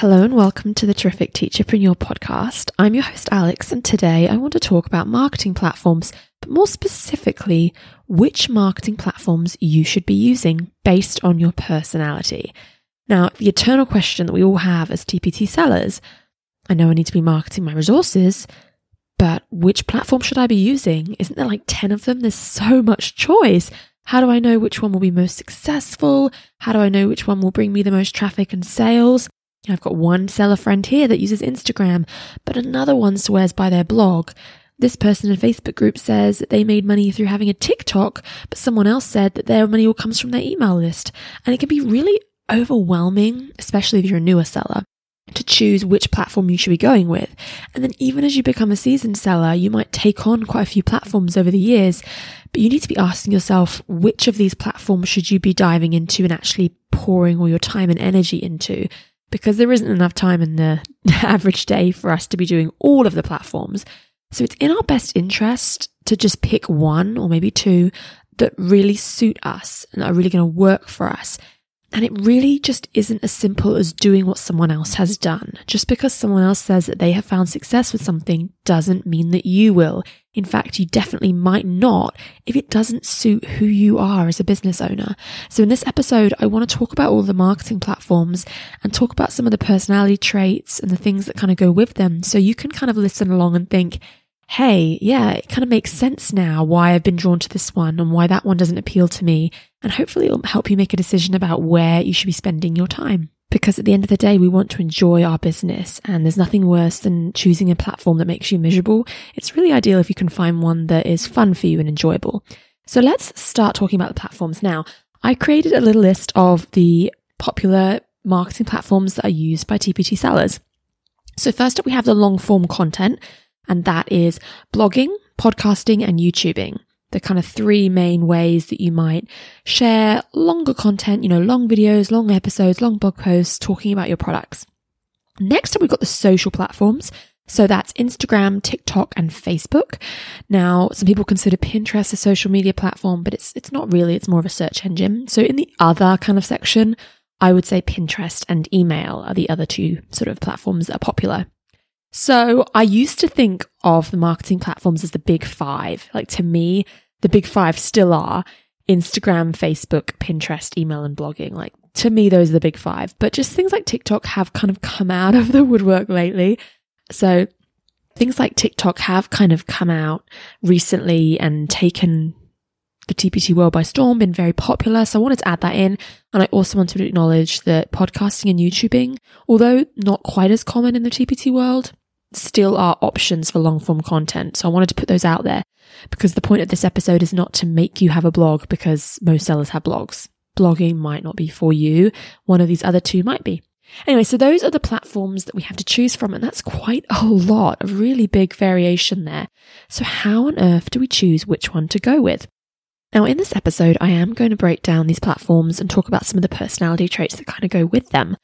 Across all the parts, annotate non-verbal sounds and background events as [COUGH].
Hello and welcome to the Terrific Teacherpreneur podcast. I'm your host, Alex, and today I want to talk about marketing platforms, but more specifically, which marketing platforms you should be using based on your personality. Now, the eternal question that we all have as TPT sellers I know I need to be marketing my resources, but which platform should I be using? Isn't there like 10 of them? There's so much choice. How do I know which one will be most successful? How do I know which one will bring me the most traffic and sales? I've got one seller friend here that uses Instagram, but another one swears by their blog. This person in a Facebook group says that they made money through having a TikTok, but someone else said that their money all comes from their email list. And it can be really overwhelming, especially if you're a newer seller to choose which platform you should be going with. And then even as you become a seasoned seller, you might take on quite a few platforms over the years, but you need to be asking yourself, which of these platforms should you be diving into and actually pouring all your time and energy into? Because there isn't enough time in the [LAUGHS] average day for us to be doing all of the platforms. So it's in our best interest to just pick one or maybe two that really suit us and are really going to work for us and it really just isn't as simple as doing what someone else has done. Just because someone else says that they have found success with something doesn't mean that you will. In fact, you definitely might not if it doesn't suit who you are as a business owner. So in this episode, I want to talk about all the marketing platforms and talk about some of the personality traits and the things that kind of go with them. So you can kind of listen along and think, hey, yeah, it kind of makes sense now why I've been drawn to this one and why that one doesn't appeal to me. And hopefully it'll help you make a decision about where you should be spending your time. Because at the end of the day, we want to enjoy our business and there's nothing worse than choosing a platform that makes you miserable. It's really ideal if you can find one that is fun for you and enjoyable. So let's start talking about the platforms now. I created a little list of the popular marketing platforms that are used by TPT sellers. So first up, we have the long form content and that is blogging, podcasting, and YouTubing. The kind of three main ways that you might share longer content, you know, long videos, long episodes, long blog posts talking about your products. Next up, we've got the social platforms. So that's Instagram, TikTok, and Facebook. Now, some people consider Pinterest a social media platform, but it's, it's not really. It's more of a search engine. So in the other kind of section, I would say Pinterest and email are the other two sort of platforms that are popular. So I used to think of the marketing platforms as the big five. Like to me, the big five still are Instagram, Facebook, Pinterest, email, and blogging. Like to me, those are the big five. But just things like TikTok have kind of come out of the woodwork lately. So things like TikTok have kind of come out recently and taken the TPT world by storm, been very popular. So I wanted to add that in. And I also wanted to acknowledge that podcasting and YouTubing, although not quite as common in the TPT world, still are options for long form content. So I wanted to put those out there because the point of this episode is not to make you have a blog because most sellers have blogs. Blogging might not be for you. One of these other two might be. Anyway, so those are the platforms that we have to choose from, and that's quite a lot, a really big variation there. So how on earth do we choose which one to go with? Now, in this episode, I am going to break down these platforms and talk about some of the personality traits that kind of go with them.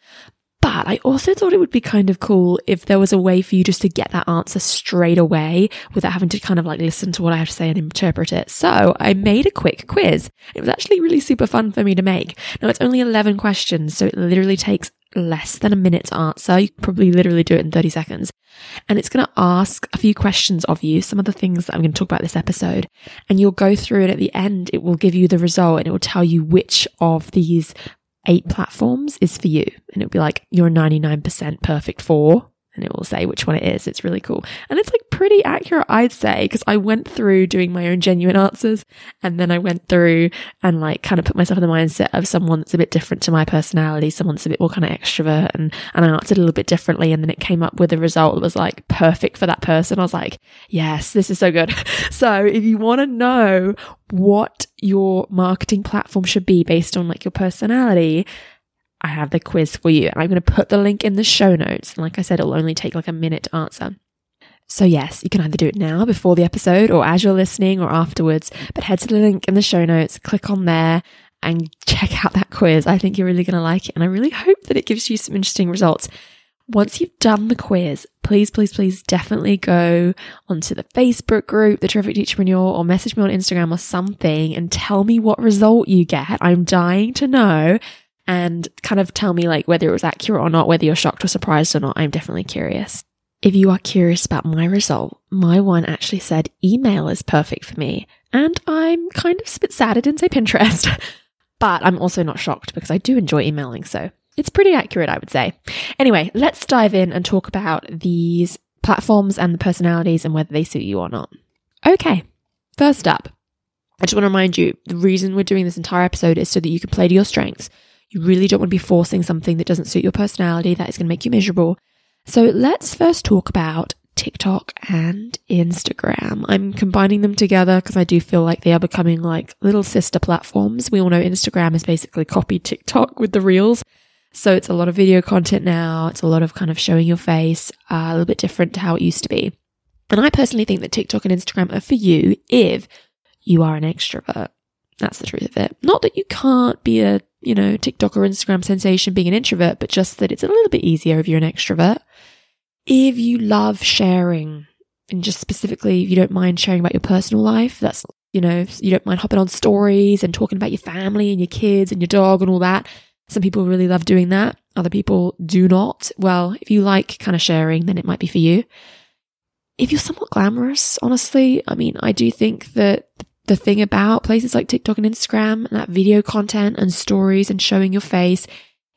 I also thought it would be kind of cool if there was a way for you just to get that answer straight away without having to kind of like listen to what I have to say and interpret it. So I made a quick quiz. It was actually really super fun for me to make. Now it's only 11 questions, so it literally takes less than a minute to answer. You probably literally do it in 30 seconds. And it's going to ask a few questions of you, some of the things that I'm going to talk about this episode. And you'll go through it at the end. It will give you the result and it will tell you which of these eight platforms is for you. And it'll be like, you're 99% perfect for, and it will say which one it is. It's really cool. And it's like pretty accurate, I'd say, because I went through doing my own genuine answers and then I went through and like kind of put myself in the mindset of someone that's a bit different to my personality, someone that's a bit more kind of extrovert and, and I answered a little bit differently. And then it came up with a result that was like perfect for that person. I was like, yes, this is so good. [LAUGHS] so if you want to know what your marketing platform should be based on like your personality, I have the quiz for you. And I'm going to put the link in the show notes. And like I said, it'll only take like a minute to answer. So, yes, you can either do it now before the episode or as you're listening or afterwards, but head to the link in the show notes, click on there and check out that quiz. I think you're really going to like it. And I really hope that it gives you some interesting results. Once you've done the quiz, please, please, please definitely go onto the Facebook group, The Terrific Teacherpreneur, or message me on Instagram or something and tell me what result you get. I'm dying to know and kind of tell me like whether it was accurate or not, whether you're shocked or surprised or not. I'm definitely curious. If you are curious about my result, my one actually said email is perfect for me. And I'm kind of a bit sad it didn't say Pinterest, [LAUGHS] but I'm also not shocked because I do enjoy emailing. So it's pretty accurate, I would say. Anyway, let's dive in and talk about these platforms and the personalities and whether they suit you or not. Okay, first up, I just want to remind you the reason we're doing this entire episode is so that you can play to your strengths. You really don't want to be forcing something that doesn't suit your personality, that is going to make you miserable. So let's first talk about TikTok and Instagram. I'm combining them together because I do feel like they are becoming like little sister platforms. We all know Instagram is basically copied TikTok with the reels. So it's a lot of video content now. It's a lot of kind of showing your face, uh, a little bit different to how it used to be. And I personally think that TikTok and Instagram are for you if you are an extrovert. That's the truth of it. Not that you can't be a, you know, TikTok or Instagram sensation being an introvert, but just that it's a little bit easier if you're an extrovert. If you love sharing, and just specifically, if you don't mind sharing about your personal life, that's, you know, you don't mind hopping on stories and talking about your family and your kids and your dog and all that, some people really love doing that. Other people do not. Well, if you like kind of sharing, then it might be for you. If you're somewhat glamorous, honestly, I mean, I do think that the thing about places like TikTok and Instagram and that video content and stories and showing your face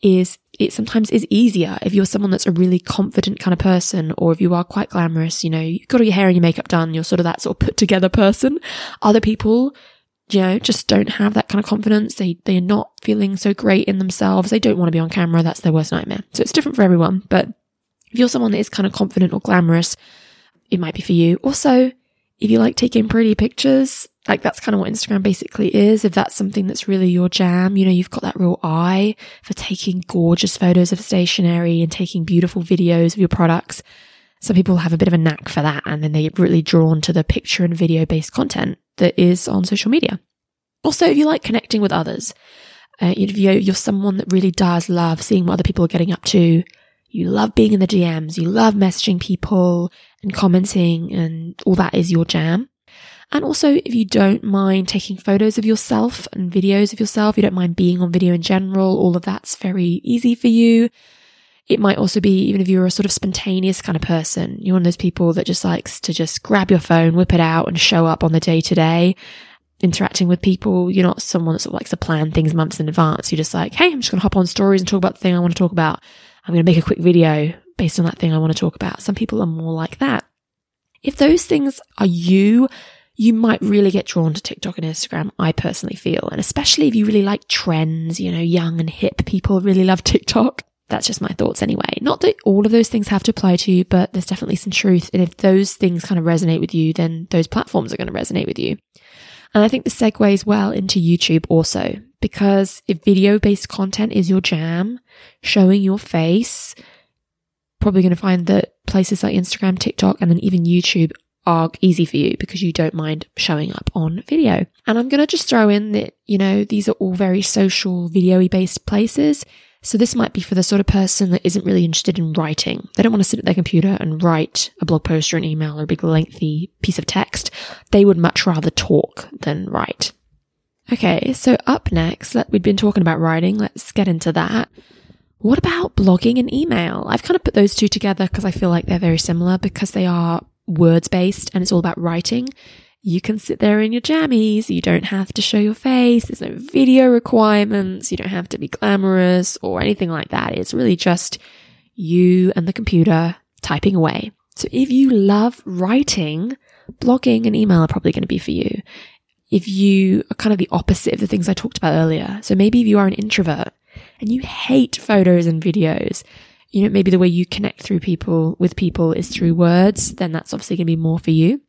is it sometimes is easier if you're someone that's a really confident kind of person or if you are quite glamorous, you know, you've got all your hair and your makeup done, you're sort of that sort of put together person. Other people you know, just don't have that kind of confidence. They, they're not feeling so great in themselves. They don't want to be on camera. That's their worst nightmare. So it's different for everyone. But if you're someone that is kind of confident or glamorous, it might be for you. Also, if you like taking pretty pictures, like that's kind of what Instagram basically is. If that's something that's really your jam, you know, you've got that real eye for taking gorgeous photos of stationery and taking beautiful videos of your products. Some people have a bit of a knack for that and then they're really drawn to the picture and video based content that is on social media. Also, if you like connecting with others, uh, if you're, you're someone that really does love seeing what other people are getting up to, you love being in the DMs, you love messaging people and commenting and all that is your jam. And also, if you don't mind taking photos of yourself and videos of yourself, you don't mind being on video in general, all of that's very easy for you. It might also be, even if you're a sort of spontaneous kind of person, you're one of those people that just likes to just grab your phone, whip it out and show up on the day to day, interacting with people. You're not someone that sort of likes to plan things months in advance. You're just like, Hey, I'm just going to hop on stories and talk about the thing I want to talk about. I'm going to make a quick video based on that thing I want to talk about. Some people are more like that. If those things are you, you might really get drawn to TikTok and Instagram, I personally feel. And especially if you really like trends, you know, young and hip people really love TikTok. That's just my thoughts anyway. Not that all of those things have to apply to you, but there's definitely some truth. And if those things kind of resonate with you, then those platforms are going to resonate with you. And I think the segues well into YouTube also, because if video based content is your jam, showing your face, probably going to find that places like Instagram, TikTok, and then even YouTube are easy for you because you don't mind showing up on video. And I'm going to just throw in that, you know, these are all very social, video based places. So this might be for the sort of person that isn't really interested in writing. They don't want to sit at their computer and write a blog post or an email or a big lengthy piece of text. They would much rather talk than write. Okay, so up next, we'd been talking about writing. Let's get into that. What about blogging and email? I've kind of put those two together because I feel like they're very similar because they are words based and it's all about writing you can sit there in your jammies. You don't have to show your face. There's no video requirements. You don't have to be glamorous or anything like that. It's really just you and the computer typing away. So if you love writing, blogging and email are probably going to be for you. If you are kind of the opposite of the things I talked about earlier. So maybe if you are an introvert and you hate photos and videos, you know, maybe the way you connect through people with people is through words, then that's obviously going to be more for you.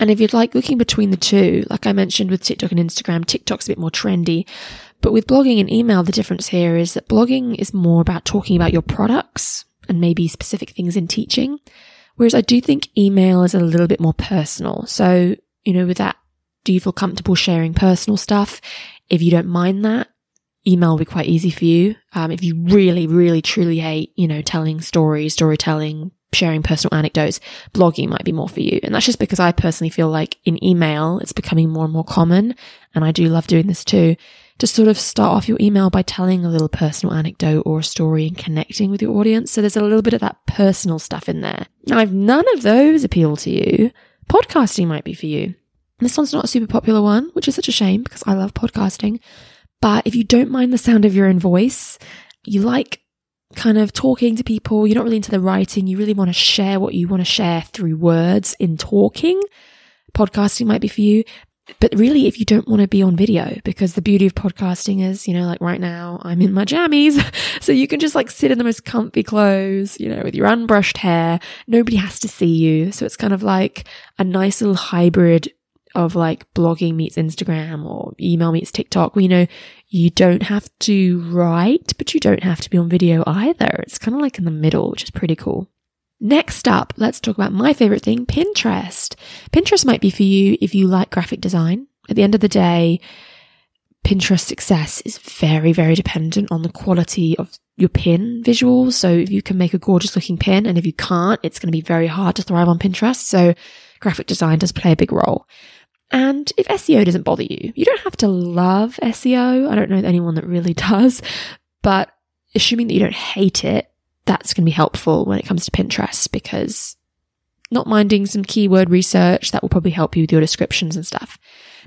And if you'd like looking between the two, like I mentioned with TikTok and Instagram, TikTok's a bit more trendy. But with blogging and email, the difference here is that blogging is more about talking about your products and maybe specific things in teaching. Whereas I do think email is a little bit more personal. So, you know, with that, do you feel comfortable sharing personal stuff? If you don't mind that, email will be quite easy for you. Um, if you really, really, truly hate, you know, telling stories, storytelling, sharing personal anecdotes, blogging might be more for you. And that's just because I personally feel like in email, it's becoming more and more common. And I do love doing this too to sort of start off your email by telling a little personal anecdote or a story and connecting with your audience. So there's a little bit of that personal stuff in there. Now, if none of those appeal to you, podcasting might be for you. This one's not a super popular one, which is such a shame because I love podcasting. But if you don't mind the sound of your own voice, you like kind of talking to people, you're not really into the writing, you really want to share what you want to share through words in talking, podcasting might be for you. But really, if you don't want to be on video, because the beauty of podcasting is, you know, like right now, I'm in my jammies. [LAUGHS] So you can just like sit in the most comfy clothes, you know, with your unbrushed hair. Nobody has to see you. So it's kind of like a nice little hybrid of like blogging meets Instagram or email meets TikTok. You know, you don't have to write, but you don't have to be on video either. It's kind of like in the middle, which is pretty cool. Next up, let's talk about my favorite thing, Pinterest. Pinterest might be for you if you like graphic design. At the end of the day, Pinterest success is very, very dependent on the quality of your pin visuals. So if you can make a gorgeous looking pin and if you can't, it's going to be very hard to thrive on Pinterest. So graphic design does play a big role. And if SEO doesn't bother you, you don't have to love SEO. I don't know anyone that really [LAUGHS] does, but assuming that you don't hate it, that's going to be helpful when it comes to Pinterest because not minding some keyword research, that will probably help you with your descriptions and stuff.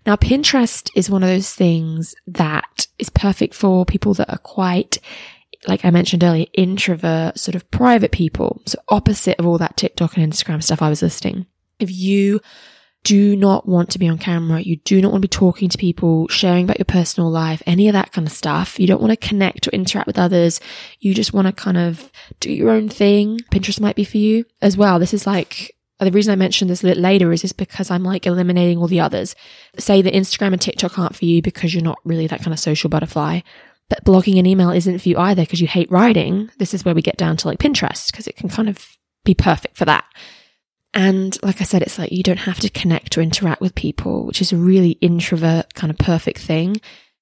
Now, Pinterest is one of those things that is perfect for people that are quite, like I mentioned earlier, introvert, sort of private people. So opposite of all that TikTok and Instagram stuff I was listing. If you do not want to be on camera. You do not want to be talking to people, sharing about your personal life, any of that kind of stuff. You don't want to connect or interact with others. You just want to kind of do your own thing. Pinterest might be for you as well. This is like, the reason I mentioned this a little later is just because I'm like eliminating all the others. Say that Instagram and TikTok aren't for you because you're not really that kind of social butterfly. But blogging and email isn't for you either because you hate writing. This is where we get down to like Pinterest because it can kind of be perfect for that. And like I said, it's like you don't have to connect or interact with people, which is a really introvert kind of perfect thing.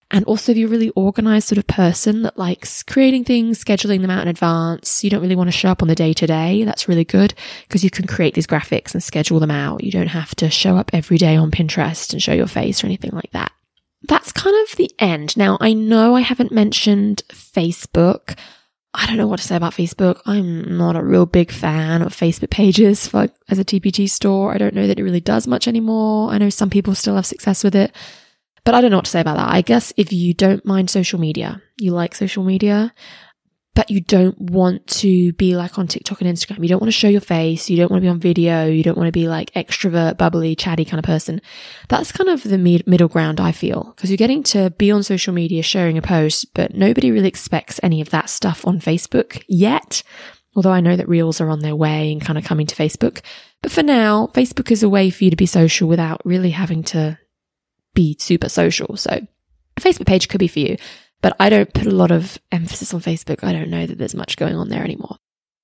And also, if you're a really organized sort of person that likes creating things, scheduling them out in advance, you don't really want to show up on the day to day. That's really good because you can create these graphics and schedule them out. You don't have to show up every day on Pinterest and show your face or anything like that. That's kind of the end. Now, I know I haven't mentioned Facebook. I don't know what to say about Facebook. I'm not a real big fan of Facebook pages for as a TPT store. I don't know that it really does much anymore. I know some people still have success with it, but I don't know what to say about that. I guess if you don't mind social media, you like social media, but you don't want to be like on TikTok and Instagram. You don't want to show your face. You don't want to be on video. You don't want to be like extrovert, bubbly, chatty kind of person. That's kind of the mid- middle ground, I feel, because you're getting to be on social media, sharing a post, but nobody really expects any of that stuff on Facebook yet. Although I know that reels are on their way and kind of coming to Facebook. But for now, Facebook is a way for you to be social without really having to be super social. So a Facebook page could be for you but I don't put a lot of emphasis on Facebook. I don't know that there's much going on there anymore.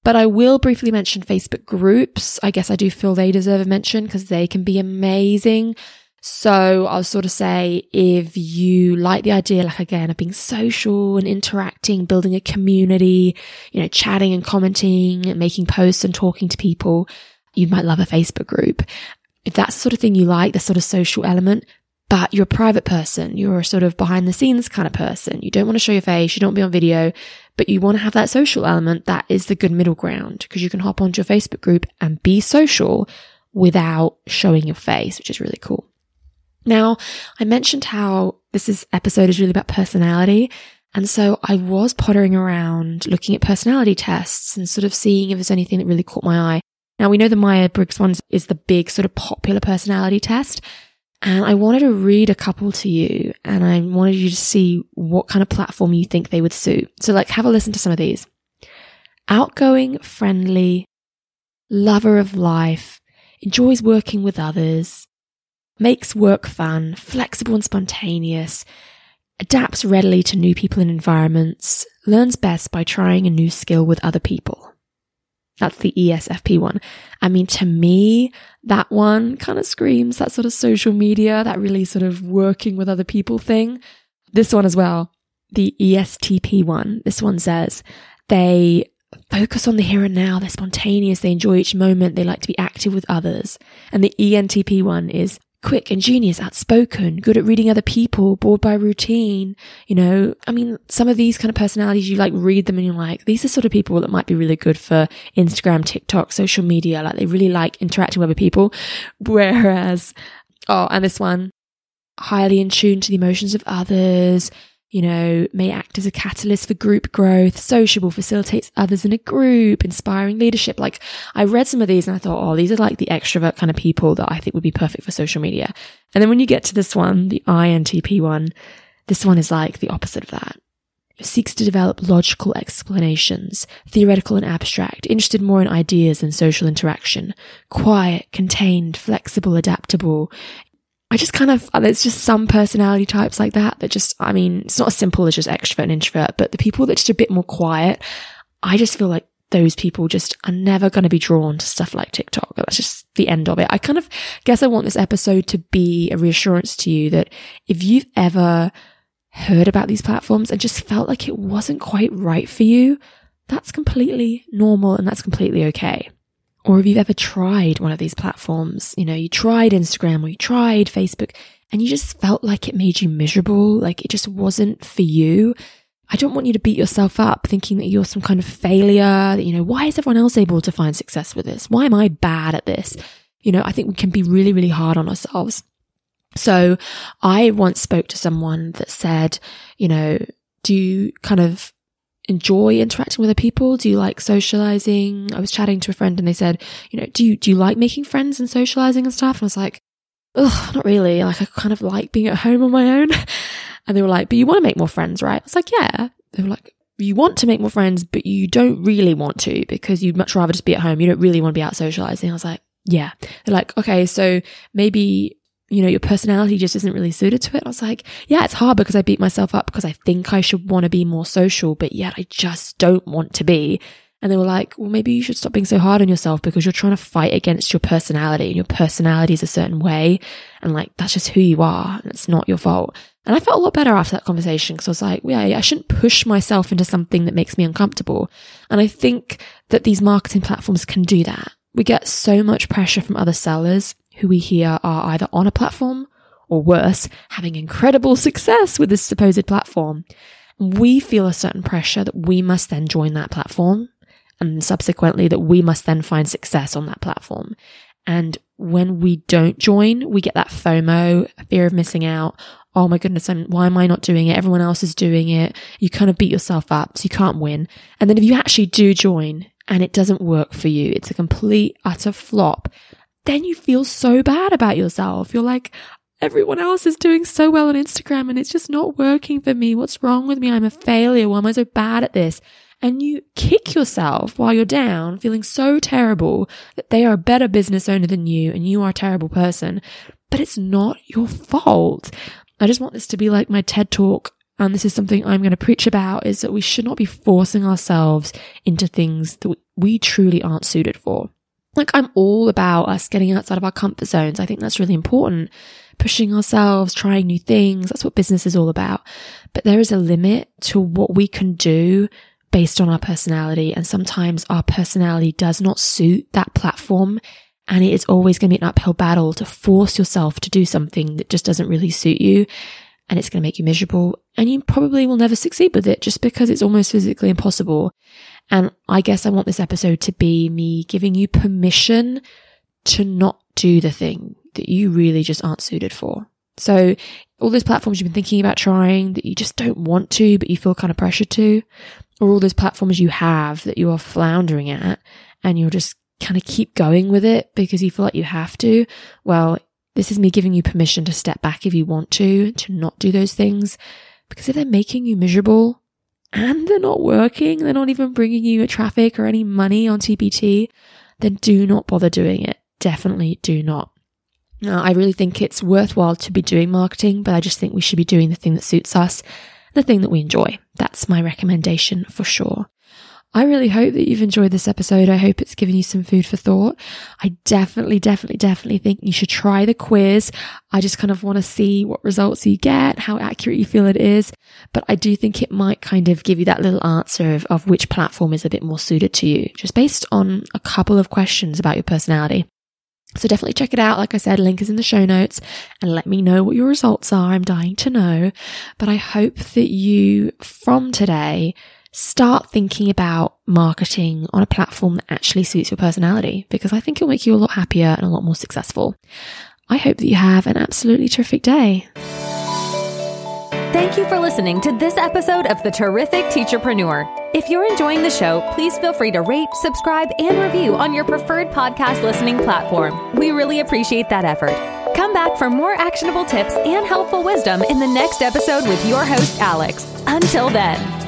But I will briefly mention Facebook groups. I guess I do feel they deserve a mention because they can be amazing. So I'll sort of say if you like the idea, like again, of being social and interacting, building a community, you know, chatting and commenting, making posts and talking to people, you might love a Facebook group. If that's the sort of thing you like, the sort of social element, but you're a private person. You're a sort of behind the scenes kind of person. You don't want to show your face. You don't be on video, but you want to have that social element. That is the good middle ground because you can hop onto your Facebook group and be social without showing your face, which is really cool. Now, I mentioned how this is episode is really about personality. And so I was pottering around looking at personality tests and sort of seeing if there's anything that really caught my eye. Now we know the Myers-Briggs one is the big sort of popular personality test. And I wanted to read a couple to you and I wanted you to see what kind of platform you think they would suit. So like have a listen to some of these. Outgoing, friendly, lover of life, enjoys working with others, makes work fun, flexible and spontaneous, adapts readily to new people and environments, learns best by trying a new skill with other people. That's the ESFP one. I mean, to me, that one kind of screams that sort of social media, that really sort of working with other people thing. This one as well, the ESTP one. This one says they focus on the here and now. They're spontaneous. They enjoy each moment. They like to be active with others. And the ENTP one is quick, ingenious, outspoken, good at reading other people, bored by routine. You know, I mean, some of these kind of personalities, you like read them and you're like, these are sort of people that might be really good for Instagram, TikTok, social media. Like they really like interacting with other people. [LAUGHS] Whereas, oh, and this one, highly in tune to the emotions of others, you know, may act as a catalyst for group growth, sociable, facilitates others in a group, inspiring leadership. Like I read some of these and I thought, oh, these are like the extrovert kind of people that I think would be perfect for social media. And then when you get to this one, the INTP one, this one is like the opposite of that. It seeks to develop logical explanations, theoretical and abstract, interested more in ideas than social interaction, quiet, contained, flexible, adaptable, I just kind of, uh, there's just some personality types like that that just, I mean, it's not as simple as just extrovert and introvert, but the people that just a bit more quiet, I just feel like those people just are never going to be drawn to stuff like TikTok. That's just the end of it. I kind of guess I want this episode to be a reassurance to you that if you've ever heard about these platforms and just felt like it wasn't quite right for you, that's completely normal and that's completely okay. Or if you've ever tried one of these platforms, you know, you tried Instagram or you tried Facebook and you just felt like it made you miserable, like it just wasn't for you. I don't want you to beat yourself up thinking that you're some kind of failure, that, you know, why is everyone else able to find success with this? Why am I bad at this? You know, I think we can be really, really hard on ourselves. So I once spoke to someone that said, you know, do you kind of enjoy interacting with other people? Do you like socializing? I was chatting to a friend and they said, you know, do you, do you like making friends and socializing and stuff? And I was like, oh, not really. Like I kind of like being at home on my own. [LAUGHS] And they were like, but you want to make more friends, right? I was like, yeah. They were like, you want to make more friends, but you don't really want to because you'd much rather just be at home. You don't really want to be out socializing. I was like, yeah. They're like, okay, so maybe you know, your personality just isn't really suited to it. I was like, yeah, it's hard because I beat myself up because I think I should want to be more social, but yet I just don't want to be. And they were like, well, maybe you should stop being so hard on yourself because you're trying to fight against your personality and your personality is a certain way. And like, that's just who you are and it's not your fault. And I felt a lot better after that conversation because I was like, yeah, I shouldn't push myself into something that makes me uncomfortable. And I think that these marketing platforms can do that. We get so much pressure from other sellers who we hear are either on a platform or worse, having incredible success with this supposed platform. We feel a certain pressure that we must then join that platform and subsequently that we must then find success on that platform. And when we don't join, we get that FOMO, fear of missing out. Oh my goodness, I'm, why am I not doing it? Everyone else is doing it. You kind of beat yourself up, so you can't win. And then if you actually do join and it doesn't work for you, it's a complete, utter flop, then you feel so bad about yourself. You're like, everyone else is doing so well on Instagram and it's just not working for me. What's wrong with me? I'm a failure. Why am I so bad at this? And you kick yourself while you're down, feeling so terrible that they are a better business owner than you and you are a terrible person. But it's not your fault. I just want this to be like my TED talk. And this is something I'm going to preach about is that we should not be forcing ourselves into things that we truly aren't suited for. Like I'm all about us getting outside of our comfort zones. I think that's really important. Pushing ourselves, trying new things. That's what business is all about. But there is a limit to what we can do based on our personality. And sometimes our personality does not suit that platform. And it is always going to be an uphill battle to force yourself to do something that just doesn't really suit you. And it's going to make you miserable. And you probably will never succeed with it just because it's almost physically impossible. And I guess I want this episode to be me giving you permission to not do the thing that you really just aren't suited for. So all those platforms you've been thinking about trying that you just don't want to, but you feel kind of pressured to, or all those platforms you have that you are floundering at and you'll just kind of keep going with it because you feel like you have to. Well, this is me giving you permission to step back if you want to, to not do those things. Because if they're making you miserable, and they're not working, they're not even bringing you a traffic or any money on TPT, then do not bother doing it. Definitely do not. Now, I really think it's worthwhile to be doing marketing, but I just think we should be doing the thing that suits us, the thing that we enjoy. That's my recommendation for sure. I really hope that you've enjoyed this episode. I hope it's given you some food for thought. I definitely, definitely, definitely think you should try the quiz. I just kind of want to see what results you get, how accurate you feel it is. But I do think it might kind of give you that little answer of, of which platform is a bit more suited to you, just based on a couple of questions about your personality. So definitely check it out. Like I said, link is in the show notes and let me know what your results are. I'm dying to know. But I hope that you, from today, start thinking about marketing on a platform that actually suits your personality because I think it'll make you a lot happier and a lot more successful. I hope that you have an absolutely terrific day. Thank you for listening to this episode of The Terrific Teacherpreneur. If you're enjoying the show, please feel free to rate, subscribe, and review on your preferred podcast listening platform. We really appreciate that effort. Come back for more actionable tips and helpful wisdom in the next episode with your host, Alex. Until then.